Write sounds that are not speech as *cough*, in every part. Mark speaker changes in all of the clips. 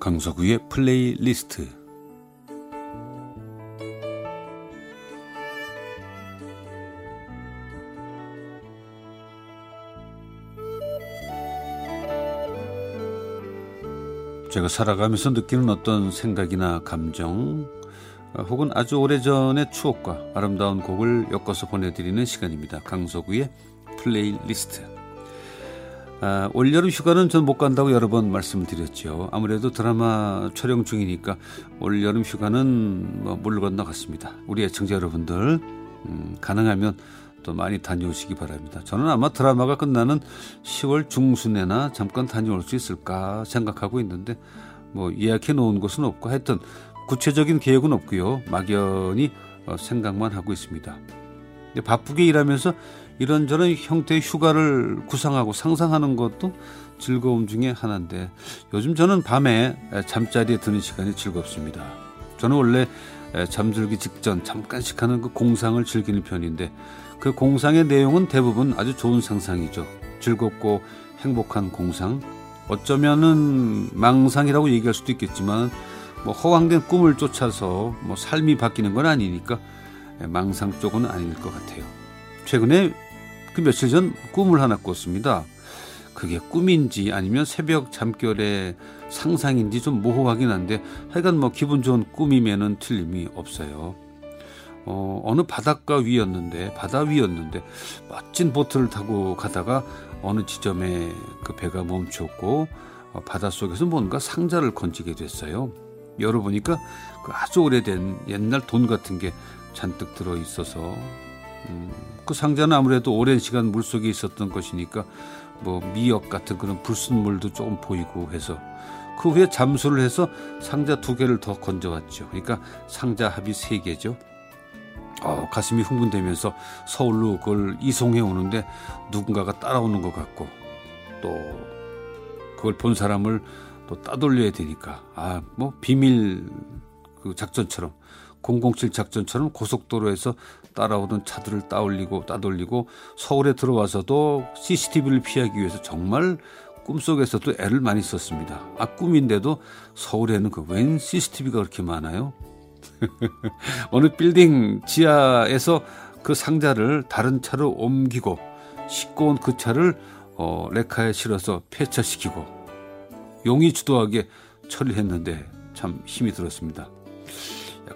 Speaker 1: 강석우의 플레이리스트 제가 살아가면서 느끼는 어떤 생각이나 감정 혹은 아주 오래전의 추억과 아름다운 곡을 엮어서 보내드리는 시간입니다. 강석우의 플레이리스트 아, 올여름 휴가는 전 못 간다고 여러 번 말씀드렸죠. 아무래도 드라마 촬영 중이니까 올여름 휴가는 뭐 물 건너갔습니다. 우리 애청자 여러분들 음, 가능하면 또 많이 다녀오시기 바랍니다. 저는 아마 드라마가 끝나는 10월 중순에나 잠깐 다녀올 수 있을까 생각하고 있는데 뭐 예약해 놓은 곳은 없고 하여튼 구체적인 계획은 없고요. 막연히 어, 생각만 하고 있습니다. 바쁘게 일하면서 이런저런 형태의 휴가를 구상하고 상상하는 것도 즐거움 중에 하나인데 요즘 저는 밤에 잠자리에 드는 시간이 즐겁습니다. 저는 원래 잠들기 직전 잠깐씩 하는 그 공상을 즐기는 편인데 그 공상의 내용은 대부분 아주 좋은 상상이죠. 즐겁고 행복한 공상. 어쩌면은 망상이라고 얘기할 수도 있겠지만 뭐 허황된 꿈을 쫓아서 뭐 삶이 바뀌는 건 아니니까 망상 쪽은 아닐 것 같아요. 최근에 그 며칠 전 꿈을 하나 꿨습니다. 그게 꿈인지 아니면 새벽 잠결에 상상인지 좀 모호하긴 한데 하여간 뭐 기분 좋은 꿈이면은 틀림이 없어요. 어, 어느 바닷가 위였는데 바다 위였는데 멋진 보트를 타고 가다가 어느 지점에 그 배가 멈췄고 어, 바닷속에서 뭔가 상자를 건지게 됐어요. 열어보니까 그 아주 오래된 옛날 돈 같은 게 잔뜩 들어 있어서 음, 그 상자는 아무래도 오랜 시간 물 속에 있었던 것이니까 뭐 미역 같은 그런 불순물도 조금 보이고 해서 그 후에 잠수를 해서 상자 두 개를 더 건져왔죠. 그러니까 상자 합이 세 개죠. 어, 가슴이 흥분되면서 서울로 그걸 이송해 오는데 누군가가 따라오는 것 같고 또 그걸 본 사람을 또 따돌려야 되니까 아 뭐 비밀 그 작전처럼 007 작전처럼 고속도로에서 따라오던 차들을 따올리고 따돌리고 서울에 들어와서도 CCTV를 피하기 위해서 정말 꿈속에서도 애를 많이 썼습니다. 아 꿈인데도 서울에는 그 웬 CCTV가 그렇게 많아요? *laughs* 어느 빌딩 지하에서 그 상자를 다른 차로 옮기고 싣고 온 그 차를 어, 레카에 실어서 폐차시키고 용이 주도하게 처리했는데 참 힘이 들었습니다.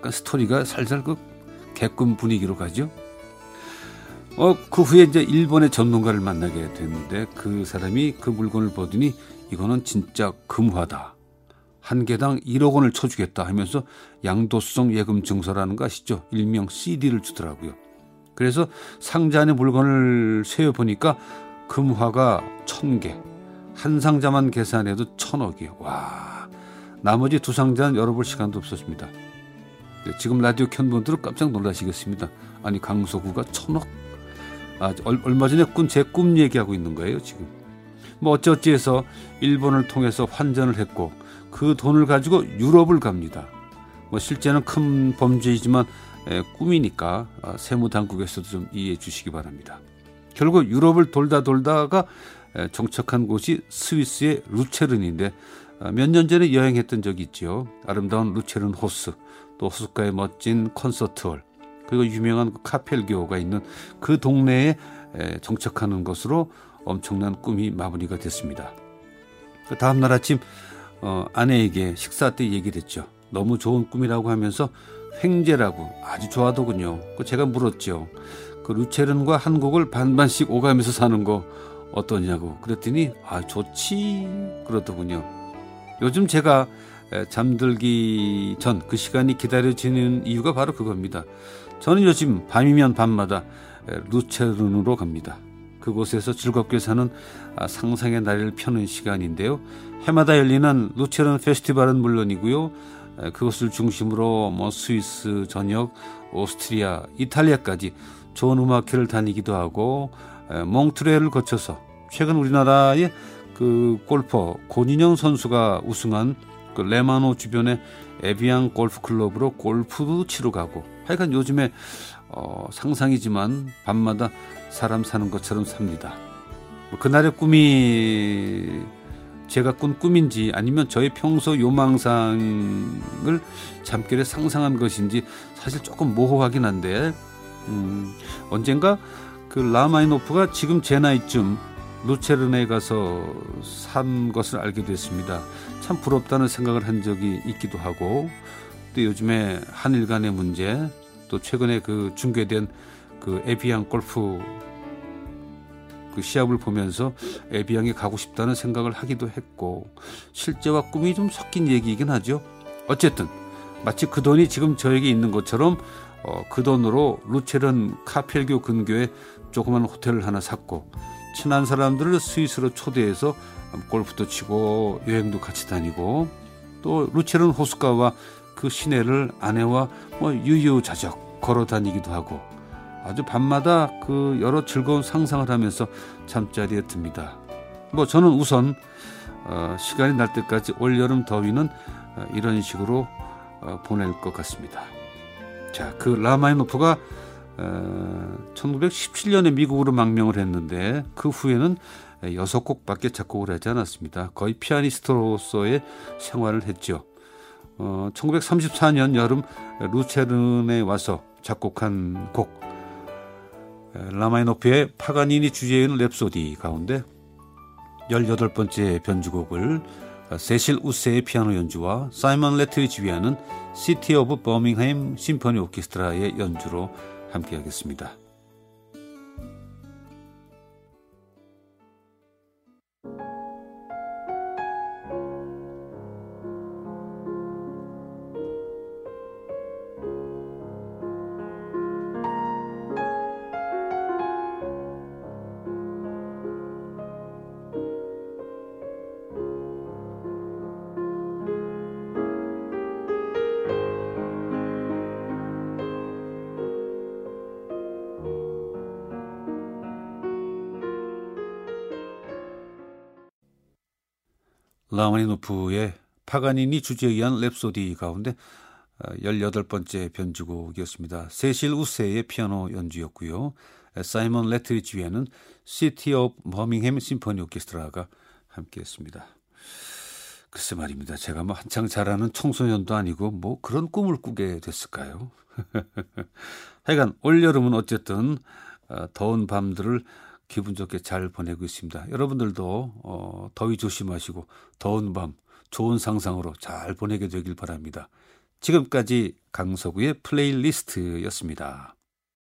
Speaker 1: 약간 스토리가 살살 그 개꿈 분위기로 가죠. 어, 그 후에 이제 일본의 전문가를 만나게 됐는데 그 사람이 그 물건을 보더니 이거는 진짜 금화다. 한 개당 1억 원을 쳐주겠다 하면서 양도수성 예금 증서라는 거 아시죠? 일명 CD를 주더라고요. 그래서 상자 안에 물건을 세어보니까 금화가 1000개, 한 상자만 계산해도 1000억이에요. 와, 나머지 두 상자는 열어볼 시간도 없었습니다. 네, 지금 라디오 켠 분들은 깜짝 놀라시겠습니다. 아니 강서구가 천억? 아, 얼마 전에 꾼 제 꿈 얘기하고 있는 거예요 지금. 뭐 어찌어찌해서 일본을 통해서 환전을 했고 그 돈을 가지고 유럽을 갑니다. 뭐 실제는 큰 범죄이지만 에, 꿈이니까 아, 세무 당국에서도 좀 이해해 주시기 바랍니다. 결국 유럽을 돌다 돌다가 에, 정착한 곳이 스위스의 루체른인데 아, 몇년 전에 여행했던 적이 있죠. 아름다운 루체른 호스. 또 호숫가에 멋진 콘서트홀 그리고 유명한 그 카펠 교가 있는 그 동네에 정착하는 것으로 엄청난 꿈이 마무리가 됐습니다. 그 다음 날 아침 어, 아내에게 식사 때 얘기를 했죠. 너무 좋은 꿈이라고 하면서 횡재라고 아주 좋아하더군요. 그 제가 물었죠. 그 루체른과 한국을 반반씩 오가면서 사는 거 어떠냐고 그랬더니 아 좋지 그러더군요. 요즘 제가 잠들기 전 그 시간이 기다려지는 이유가 바로 그겁니다. 저는 요즘 밤이면 밤마다 루체른으로 갑니다. 그곳에서 즐겁게 사는 아, 상상의 나래를 펴는 시간인데요. 해마다 열리는 루체른 페스티벌은 물론이고요. 그것을 중심으로 뭐 스위스 전역, 오스트리아, 이탈리아까지 좋은 음악회를 다니기도 하고 몽트레를 거쳐서 최근 우리나라의 그 골퍼 고인영 선수가 우승한 그 레마노 주변의 에비앙 골프 클럽으로 골프도 치러 가고 하여간 요즘에 어, 상상이지만 밤마다 사람 사는 것처럼 삽니다. 뭐 그날의 꿈이 제가 꾼 꿈인지 아니면 저의 평소 요망상을 잠결에 상상한 것인지 사실 조금 모호하긴 한데 음, 언젠가 그 라마이노프가 지금 제 나이쯤 루체른에 가서 산 것을 알게 됐습니다. 참 부럽다는 생각을 한 적이 있기도 하고 또 요즘에 한일 간의 문제 또 최근에 그 중계된 그 에비앙 골프 그 시합을 보면서 에비앙에 가고 싶다는 생각을 하기도 했고 실제와 꿈이 좀 섞인 얘기이긴 하죠. 어쨌든 마치 그 돈이 지금 저에게 있는 것처럼 어, 그 돈으로 루체른 카펠교 근교에 조그만 호텔을 하나 샀고 친한 사람들을 스위스로 초대해서 골프도 치고 여행도 같이 다니고 또 루체른 호숫가와 그 시내를 아내와 뭐 유유자적 걸어 다니기도 하고 아주 밤마다 그 여러 즐거운 상상을 하면서 잠자리에 듭니다. 뭐 저는 우선 어, 시간이 날 때까지 올 여름 더위는 어, 이런 식으로 어, 보낼 것 같습니다. 자, 그 라흐마니노프가 어, 1917년에 미국으로 망명을 했는데 그 후에는 여섯 곡밖에 작곡을 하지 않았습니다. 거의 피아니스트로서의 생활을 했죠. 어, 1934년 여름 루체른에 와서 작곡한 곡 라흐마니노프의 파가니니 주제에 의한 랩소디 가운데 18번째 변주곡을 세실 우세의 피아노 연주와 사이먼 래틀이 지휘하는 시티 오브 버밍햄 심포니 오케스트라의 연주로 함께 하겠습니다. 라흐마니노프의 파가니니 주제에 의한 랩소디 가운데 18번째 어, 변주곡이었습니다. 세실 우세의 피아노 연주였고요. 사이먼 래틀이 지휘하는 시티 오브 버밍햄 심포니 오케스트라가 함께했습니다. 글쎄 말입니다. 제가 뭐 한창 자라는 청소년도 아니고 뭐 그런 꿈을 꾸게 됐을까요? *laughs* 하여간 올여름은 어쨌든 어, 더운 밤들을 기분 좋게 잘 보내고 있습니다. 여러분들도 어, 더위 조심하시고 더운 밤 좋은 상상으로 잘 보내게 되길 바랍니다. 지금까지 강서구의 플레이리스트였습니다.